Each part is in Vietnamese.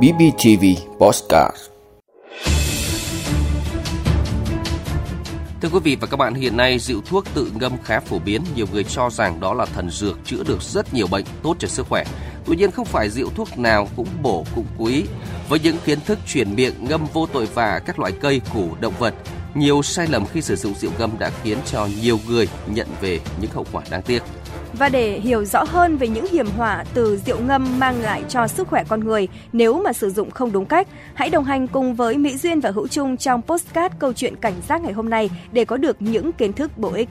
BBTV Postcard Thưa quý vị và các bạn, hiện nay rượu thuốc tự ngâm khá phổ biến. Nhiều người cho rằng đó là thần dược chữa được rất nhiều bệnh, tốt cho sức khỏe. Tuy nhiên không phải rượu thuốc nào cũng bổ cũng quý. Với những kiến thức truyền miệng ngâm vô tội vạ các loại cây, củ, động vật, nhiều sai lầm khi sử dụng rượu ngâm đã khiến cho nhiều người nhận về những hậu quả đáng tiếc. Và để hiểu rõ hơn về những hiểm họa từ rượu ngâm mang lại cho sức khỏe con người nếu mà sử dụng không đúng cách, hãy đồng hành cùng với Mỹ Duyên và Hữu Trung trong postcard câu chuyện cảnh giác ngày hôm nay để có được những kiến thức bổ ích.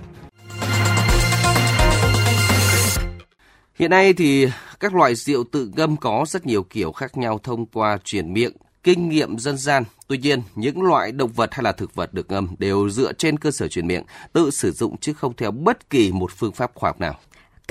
Hiện nay thì các loại rượu tự ngâm có rất nhiều kiểu khác nhau thông qua truyền miệng, kinh nghiệm dân gian. Tuy nhiên, những loại động vật hay là thực vật được ngâm đều dựa trên cơ sở truyền miệng, tự sử dụng chứ không theo bất kỳ một phương pháp khoa học nào.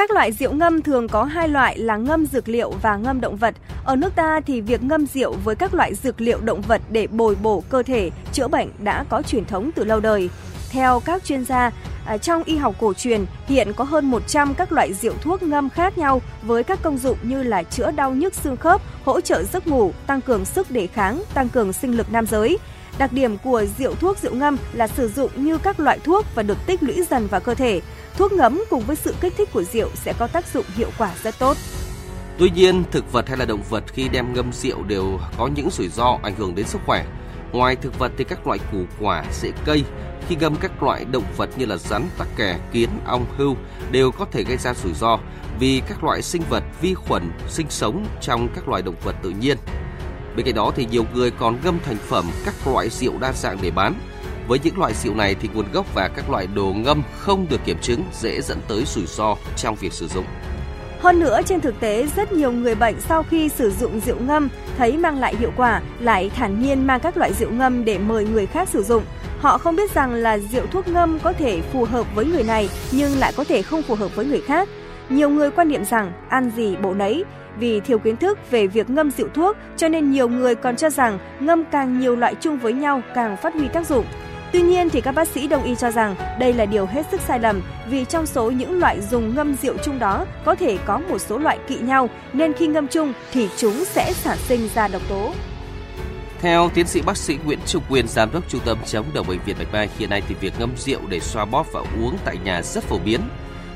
Các loại rượu ngâm thường có hai loại là ngâm dược liệu và ngâm động vật. Ở nước ta thì việc ngâm rượu với các loại dược liệu động vật để bồi bổ cơ thể, chữa bệnh đã có truyền thống từ lâu đời. Theo các chuyên gia, à, trong y học cổ truyền hiện có hơn 100 các loại rượu thuốc ngâm khác nhau với các công dụng như là chữa đau nhức xương khớp, hỗ trợ giấc ngủ, tăng cường sức đề kháng, tăng cường sinh lực nam giới. Đặc điểm của rượu thuốc rượu ngâm là sử dụng như các loại thuốc và được tích lũy dần vào cơ thể. Thuốc ngấm cùng với sự kích thích của rượu sẽ có tác dụng hiệu quả rất tốt. Tuy nhiên, thực vật hay là động vật khi đem ngâm rượu đều có những rủi ro ảnh hưởng đến sức khỏe. Ngoài thực vật thì các loại củ quả, rễ cây khi ngâm các loại động vật như là rắn, tắc kè, kiến, ong, hưu đều có thể gây ra rủi ro vì các loại sinh vật vi khuẩn sinh sống trong các loài động vật tự nhiên. Bên cạnh đó thì nhiều người còn ngâm thành phẩm các loại rượu đa dạng để bán. Với những loại rượu này thì nguồn gốc và các loại đồ ngâm không được kiểm chứng dễ dẫn tới rủi ro trong việc sử dụng. Hơn nữa, trên thực tế, rất nhiều người bệnh sau khi sử dụng rượu ngâm thấy mang lại hiệu quả, lại thản nhiên mang các loại rượu ngâm để mời người khác sử dụng. Họ không biết rằng là rượu thuốc ngâm có thể phù hợp với người này nhưng lại có thể không phù hợp với người khác. Nhiều người quan niệm rằng ăn gì bổ nấy, vì thiếu kiến thức về việc ngâm rượu thuốc cho nên nhiều người còn cho rằng ngâm càng nhiều loại chung với nhau càng phát huy tác dụng. Tuy nhiên thì các bác sĩ đông y cho rằng đây là điều hết sức sai lầm vì trong số những loại dùng ngâm rượu chung đó có thể có một số loại kỵ nhau nên khi ngâm chung thì chúng sẽ sản sinh ra độc tố. Theo tiến sĩ bác sĩ Nguyễn Trung Quyền, giám đốc trung tâm chống độc bệnh viện Bạch Mai, hiện nay thì việc ngâm rượu để xoa bóp và uống tại nhà rất phổ biến.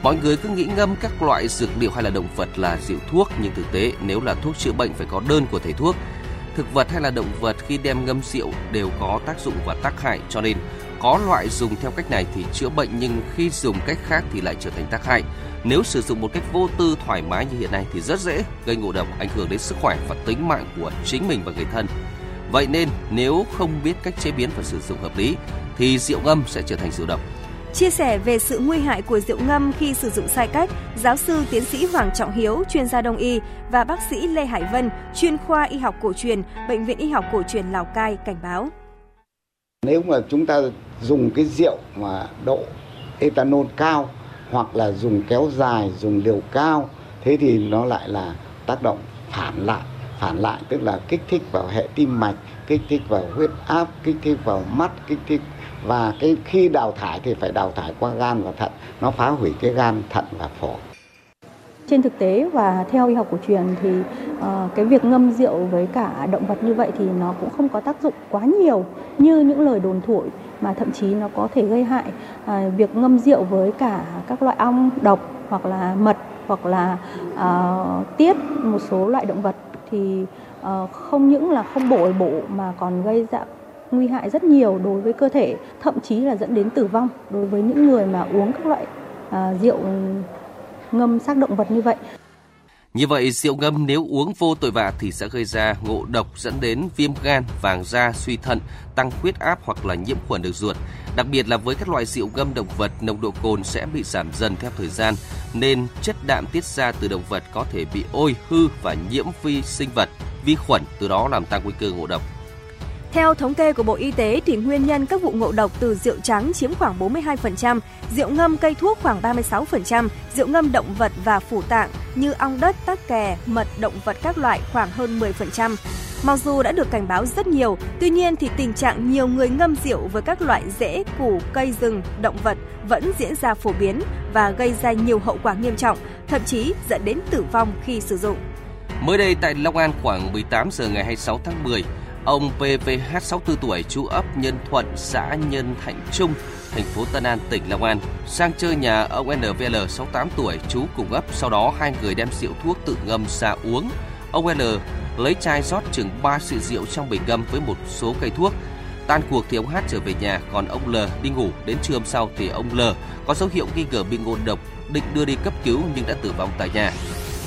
Mọi người cứ nghĩ ngâm các loại dược liệu hay là động vật là rượu thuốc nhưng thực tế nếu là thuốc chữa bệnh phải có đơn của thầy thuốc. Thực vật hay là động vật khi đem ngâm rượu đều có tác dụng và tác hại, cho nên có loại dùng theo cách này thì chữa bệnh, nhưng khi dùng cách khác thì lại trở thành tác hại. Nếu sử dụng một cách vô tư, thoải mái như hiện nay thì rất dễ gây ngộ độc, ảnh hưởng đến sức khỏe và tính mạng của chính mình và người thân. Vậy nên nếu không biết cách chế biến và sử dụng hợp lý thì rượu ngâm sẽ trở thành rượu độc. Chia sẻ về sự nguy hại của rượu ngâm khi sử dụng sai cách, giáo sư tiến sĩ Hoàng Trọng Hiếu, chuyên gia đông y và bác sĩ Lê Hải Vân, chuyên khoa y học cổ truyền, Bệnh viện Y học cổ truyền Lào Cai cảnh báo. Nếu mà chúng ta dùng cái rượu mà độ ethanol cao hoặc là dùng kéo dài, dùng liều cao, thế thì nó lại là tác động phản lại phản lại tức là kích thích vào hệ tim mạch kích thích vào huyết áp kích thích vào mắt kích thích và cái khi đào thải thì phải đào thải qua gan và thận. Nó phá hủy cái gan thận và phổi. Trên thực tế và theo y học cổ truyền thì uh, cái việc ngâm rượu với cả động vật như vậy thì nó cũng không có tác dụng quá nhiều như những lời đồn thổi mà thậm chí nó có thể gây hại uh, việc ngâm rượu với cả các loại ong độc hoặc là mật hoặc là uh, tiết một số loại động vật thì uh, không những là không bổ bổ mà còn gây ra nguy hại rất nhiều đối với cơ thể, thậm chí là dẫn đến tử vong đối với những người mà uống các loại à, rượu ừ, ngâm xác động vật như vậy. Như vậy, rượu ngâm nếu uống vô tội vạ thì sẽ gây ra ngộ độc dẫn đến viêm gan, vàng da, suy thận, tăng huyết áp hoặc là nhiễm khuẩn đường ruột. Đặc biệt là với các loại rượu ngâm động vật, nồng độ cồn sẽ bị giảm dần theo thời gian, nên chất đạm tiết ra từ động vật có thể bị ôi, hư và nhiễm vi sinh vật, vi khuẩn, từ đó làm tăng nguy cơ ngộ độc. Theo thống kê của Bộ Y tế thì nguyên nhân các vụ ngộ độc từ rượu trắng chiếm khoảng 42%, rượu ngâm cây thuốc khoảng 36%, rượu ngâm động vật và phủ tạng như ong đất, tắc kè, mật động vật các loại khoảng hơn 10%. Mặc dù đã được cảnh báo rất nhiều, tuy nhiên thì tình trạng nhiều người ngâm rượu với các loại rễ, củ, cây rừng, động vật vẫn diễn ra phổ biến và gây ra nhiều hậu quả nghiêm trọng, thậm chí dẫn đến tử vong khi sử dụng. Mới đây tại Long An khoảng 18 giờ ngày 26 tháng 10, ông PVH 64 tuổi trú ấp Nhân Thuận, xã Nhân Thạnh Trung, thành phố Tân An, tỉnh Long An, sang chơi nhà ông NVL 68 tuổi trú cùng ấp. Sau đó hai người đem rượu thuốc tự ngâm ra uống. Ông L lấy chai rót chừng 3 sự rượu trong bình ngâm với một số cây thuốc. Tan cuộc thì ông Hát trở về nhà, còn ông L đi ngủ. Đến trưa hôm sau thì ông L có dấu hiệu nghi ngờ bị ngộ độc, định đưa đi cấp cứu nhưng đã tử vong tại nhà.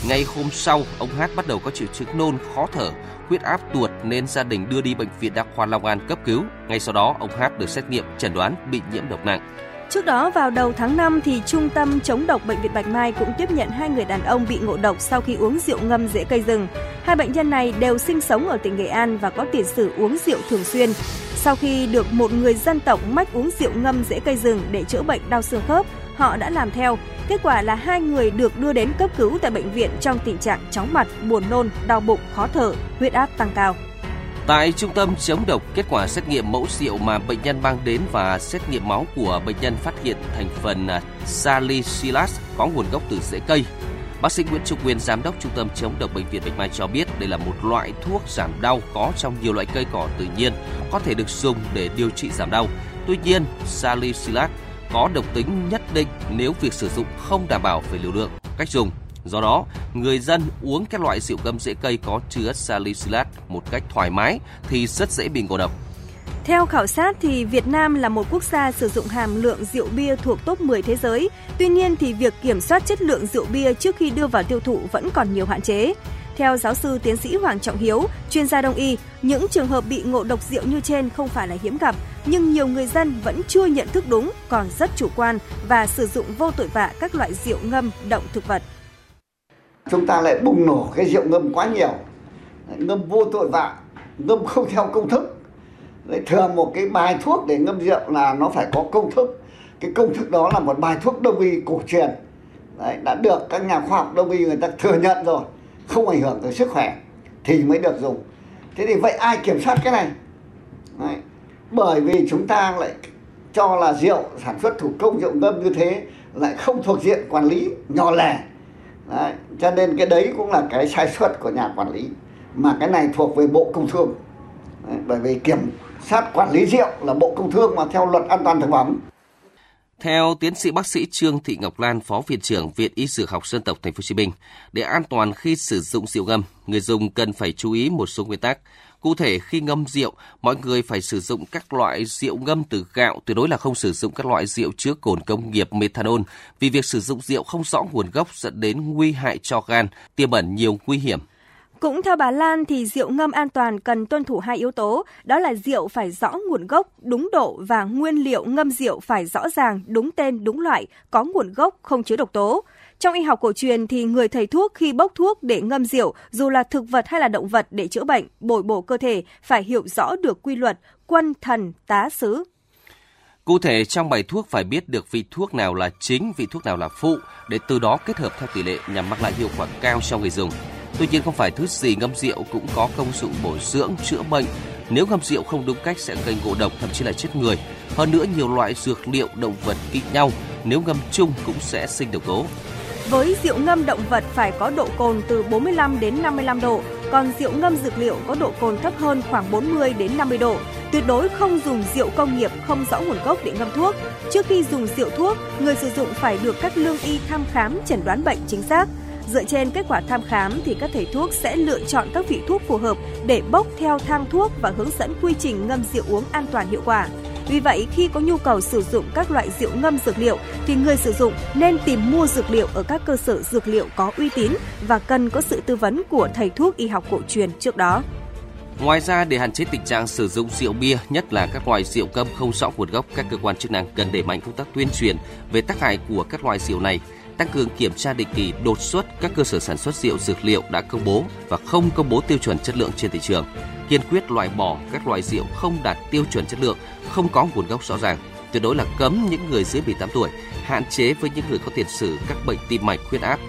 Ngay hôm sau, ông Hát bắt đầu có triệu chứng nôn, khó thở, huyết áp tuột nên gia đình đưa đi bệnh viện đa khoa Long An cấp cứu. Ngay sau đó, ông Hát được xét nghiệm chẩn đoán bị nhiễm độc nặng. Trước đó vào đầu tháng 5 thì Trung tâm chống độc bệnh viện Bạch Mai cũng tiếp nhận hai người đàn ông bị ngộ độc sau khi uống rượu ngâm rễ cây rừng. Hai bệnh nhân này đều sinh sống ở tỉnh Nghệ An và có tiền sử uống rượu thường xuyên. Sau khi được một người dân tộc mách uống rượu ngâm rễ cây rừng để chữa bệnh đau xương khớp, họ đã làm theo. Kết quả là hai người được đưa đến cấp cứu tại bệnh viện trong tình trạng chóng mặt, buồn nôn, đau bụng, khó thở, huyết áp tăng cao. Tại trung tâm chống độc, kết quả xét nghiệm mẫu rượu mà bệnh nhân mang đến và xét nghiệm máu của bệnh nhân phát hiện thành phần salicylate salicylac có nguồn gốc từ rễ cây. Bác sĩ Nguyễn Trung Nguyên, giám đốc trung tâm chống độc bệnh viện Bạch Mai cho biết đây là một loại thuốc giảm đau có trong nhiều loại cây cỏ tự nhiên, có thể được dùng để điều trị giảm đau. Tuy nhiên, salicylac có độc tính nhất định nếu việc sử dụng không đảm bảo về liều lượng, cách dùng. Do đó, người dân uống các loại rượu gâm rễ cây có chứa salicylat một cách thoải mái thì rất dễ bị ngộ độc. Theo khảo sát thì Việt Nam là một quốc gia sử dụng hàm lượng rượu bia thuộc top 10 thế giới. Tuy nhiên thì việc kiểm soát chất lượng rượu bia trước khi đưa vào tiêu thụ vẫn còn nhiều hạn chế. Theo giáo sư tiến sĩ Hoàng Trọng Hiếu, chuyên gia đông y, những trường hợp bị ngộ độc rượu như trên không phải là hiếm gặp, nhưng nhiều người dân vẫn chưa nhận thức đúng, còn rất chủ quan và sử dụng vô tội vạ các loại rượu ngâm, động thực vật. Chúng ta lại bùng nổ cái rượu ngâm quá nhiều, ngâm vô tội vạ, ngâm không theo công thức. Đấy, thường một cái bài thuốc để ngâm rượu là nó phải có công thức. Cái công thức đó là một bài thuốc đông y cổ truyền. Đấy, đã được các nhà khoa học đông y người ta thừa nhận rồi không ảnh hưởng tới sức khỏe thì mới được dùng thế thì vậy ai kiểm soát cái này Đấy bởi vì chúng ta lại cho là rượu sản xuất thủ công rượu ngâm như thế lại không thuộc diện quản lý nhỏ lẻ đấy. cho nên cái đấy cũng là cái sai suất của nhà quản lý mà cái này thuộc về bộ công thương đấy. bởi vì kiểm soát quản lý rượu là bộ công thương mà theo luật an toàn thực phẩm theo tiến sĩ bác sĩ Trương Thị Ngọc Lan, Phó Viện trưởng Viện Y Dược học Dân tộc Thành phố Hồ Chí Minh, để an toàn khi sử dụng rượu ngâm, người dùng cần phải chú ý một số nguyên tắc. Cụ thể khi ngâm rượu, mọi người phải sử dụng các loại rượu ngâm từ gạo, tuyệt đối là không sử dụng các loại rượu chứa cồn công nghiệp methanol, vì việc sử dụng rượu không rõ nguồn gốc dẫn đến nguy hại cho gan, tiềm ẩn nhiều nguy hiểm. Cũng theo bà Lan thì rượu ngâm an toàn cần tuân thủ hai yếu tố, đó là rượu phải rõ nguồn gốc, đúng độ và nguyên liệu ngâm rượu phải rõ ràng, đúng tên, đúng loại, có nguồn gốc, không chứa độc tố. Trong y học cổ truyền thì người thầy thuốc khi bốc thuốc để ngâm rượu, dù là thực vật hay là động vật để chữa bệnh, bồi bổ cơ thể phải hiểu rõ được quy luật quân thần tá xứ. Cụ thể trong bài thuốc phải biết được vị thuốc nào là chính, vị thuốc nào là phụ để từ đó kết hợp theo tỷ lệ nhằm mang lại hiệu quả cao cho người dùng. Tuy nhiên không phải thứ gì ngâm rượu cũng có công dụng bổ dưỡng, chữa bệnh. Nếu ngâm rượu không đúng cách sẽ gây ngộ độc thậm chí là chết người. Hơn nữa nhiều loại dược liệu động vật kỵ nhau, nếu ngâm chung cũng sẽ sinh độc tố. Với rượu ngâm động vật phải có độ cồn từ 45 đến 55 độ, còn rượu ngâm dược liệu có độ cồn thấp hơn khoảng 40 đến 50 độ. Tuyệt đối không dùng rượu công nghiệp không rõ nguồn gốc để ngâm thuốc. Trước khi dùng rượu thuốc, người sử dụng phải được các lương y thăm khám chẩn đoán bệnh chính xác. Dựa trên kết quả thăm khám thì các thầy thuốc sẽ lựa chọn các vị thuốc phù hợp để bốc theo thang thuốc và hướng dẫn quy trình ngâm rượu uống an toàn hiệu quả. Vì vậy, khi có nhu cầu sử dụng các loại rượu ngâm dược liệu thì người sử dụng nên tìm mua dược liệu ở các cơ sở dược liệu có uy tín và cần có sự tư vấn của thầy thuốc y học cổ truyền trước đó. Ngoài ra, để hạn chế tình trạng sử dụng rượu bia, nhất là các loại rượu cơm không rõ nguồn gốc, các cơ quan chức năng cần đẩy mạnh công tác tuyên truyền về tác hại của các loại rượu này, tăng cường kiểm tra định kỳ đột xuất các cơ sở sản xuất rượu dược liệu đã công bố và không công bố tiêu chuẩn chất lượng trên thị trường, kiên quyết loại bỏ các loại rượu không đạt tiêu chuẩn chất lượng, không có nguồn gốc rõ ràng, tuyệt đối là cấm những người dưới 18 tuổi, hạn chế với những người có tiền sử các bệnh tim mạch, huyết áp,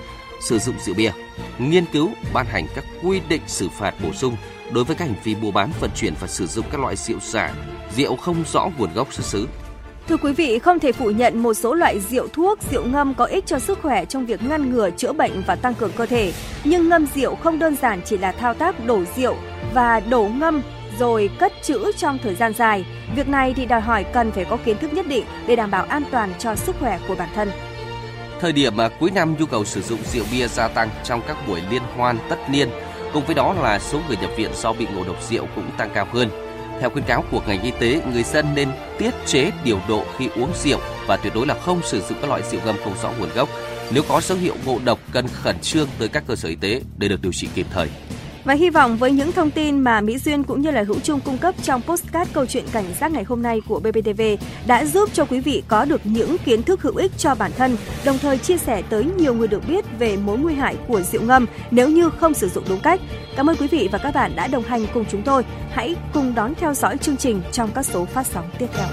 sử dụng rượu bia, nghiên cứu ban hành các quy định xử phạt bổ sung đối với các hành vi mua bán, vận chuyển và sử dụng các loại rượu giả, rượu không rõ nguồn gốc xuất xứ. Thưa quý vị, không thể phủ nhận một số loại rượu thuốc, rượu ngâm có ích cho sức khỏe trong việc ngăn ngừa, chữa bệnh và tăng cường cơ thể. Nhưng ngâm rượu không đơn giản chỉ là thao tác đổ rượu và đổ ngâm rồi cất trữ trong thời gian dài. Việc này thì đòi hỏi cần phải có kiến thức nhất định để đảm bảo an toàn cho sức khỏe của bản thân. Thời điểm mà cuối năm nhu cầu sử dụng rượu bia gia tăng trong các buổi liên hoan tất niên, cùng với đó là số người nhập viện do bị ngộ độc rượu cũng tăng cao hơn. Theo khuyến cáo của ngành y tế, người dân nên tiết chế điều độ khi uống rượu và tuyệt đối là không sử dụng các loại rượu ngâm không rõ nguồn gốc. Nếu có dấu hiệu ngộ độc cần khẩn trương tới các cơ sở y tế để được điều trị kịp thời. Và hy vọng với những thông tin mà Mỹ Duyên cũng như là Hữu Trung cung cấp trong postcard câu chuyện cảnh giác ngày hôm nay của BBTV đã giúp cho quý vị có được những kiến thức hữu ích cho bản thân, đồng thời chia sẻ tới nhiều người được biết về mối nguy hại của rượu ngâm nếu như không sử dụng đúng cách. Cảm ơn quý vị và các bạn đã đồng hành cùng chúng tôi. Hãy cùng đón theo dõi chương trình trong các số phát sóng tiếp theo.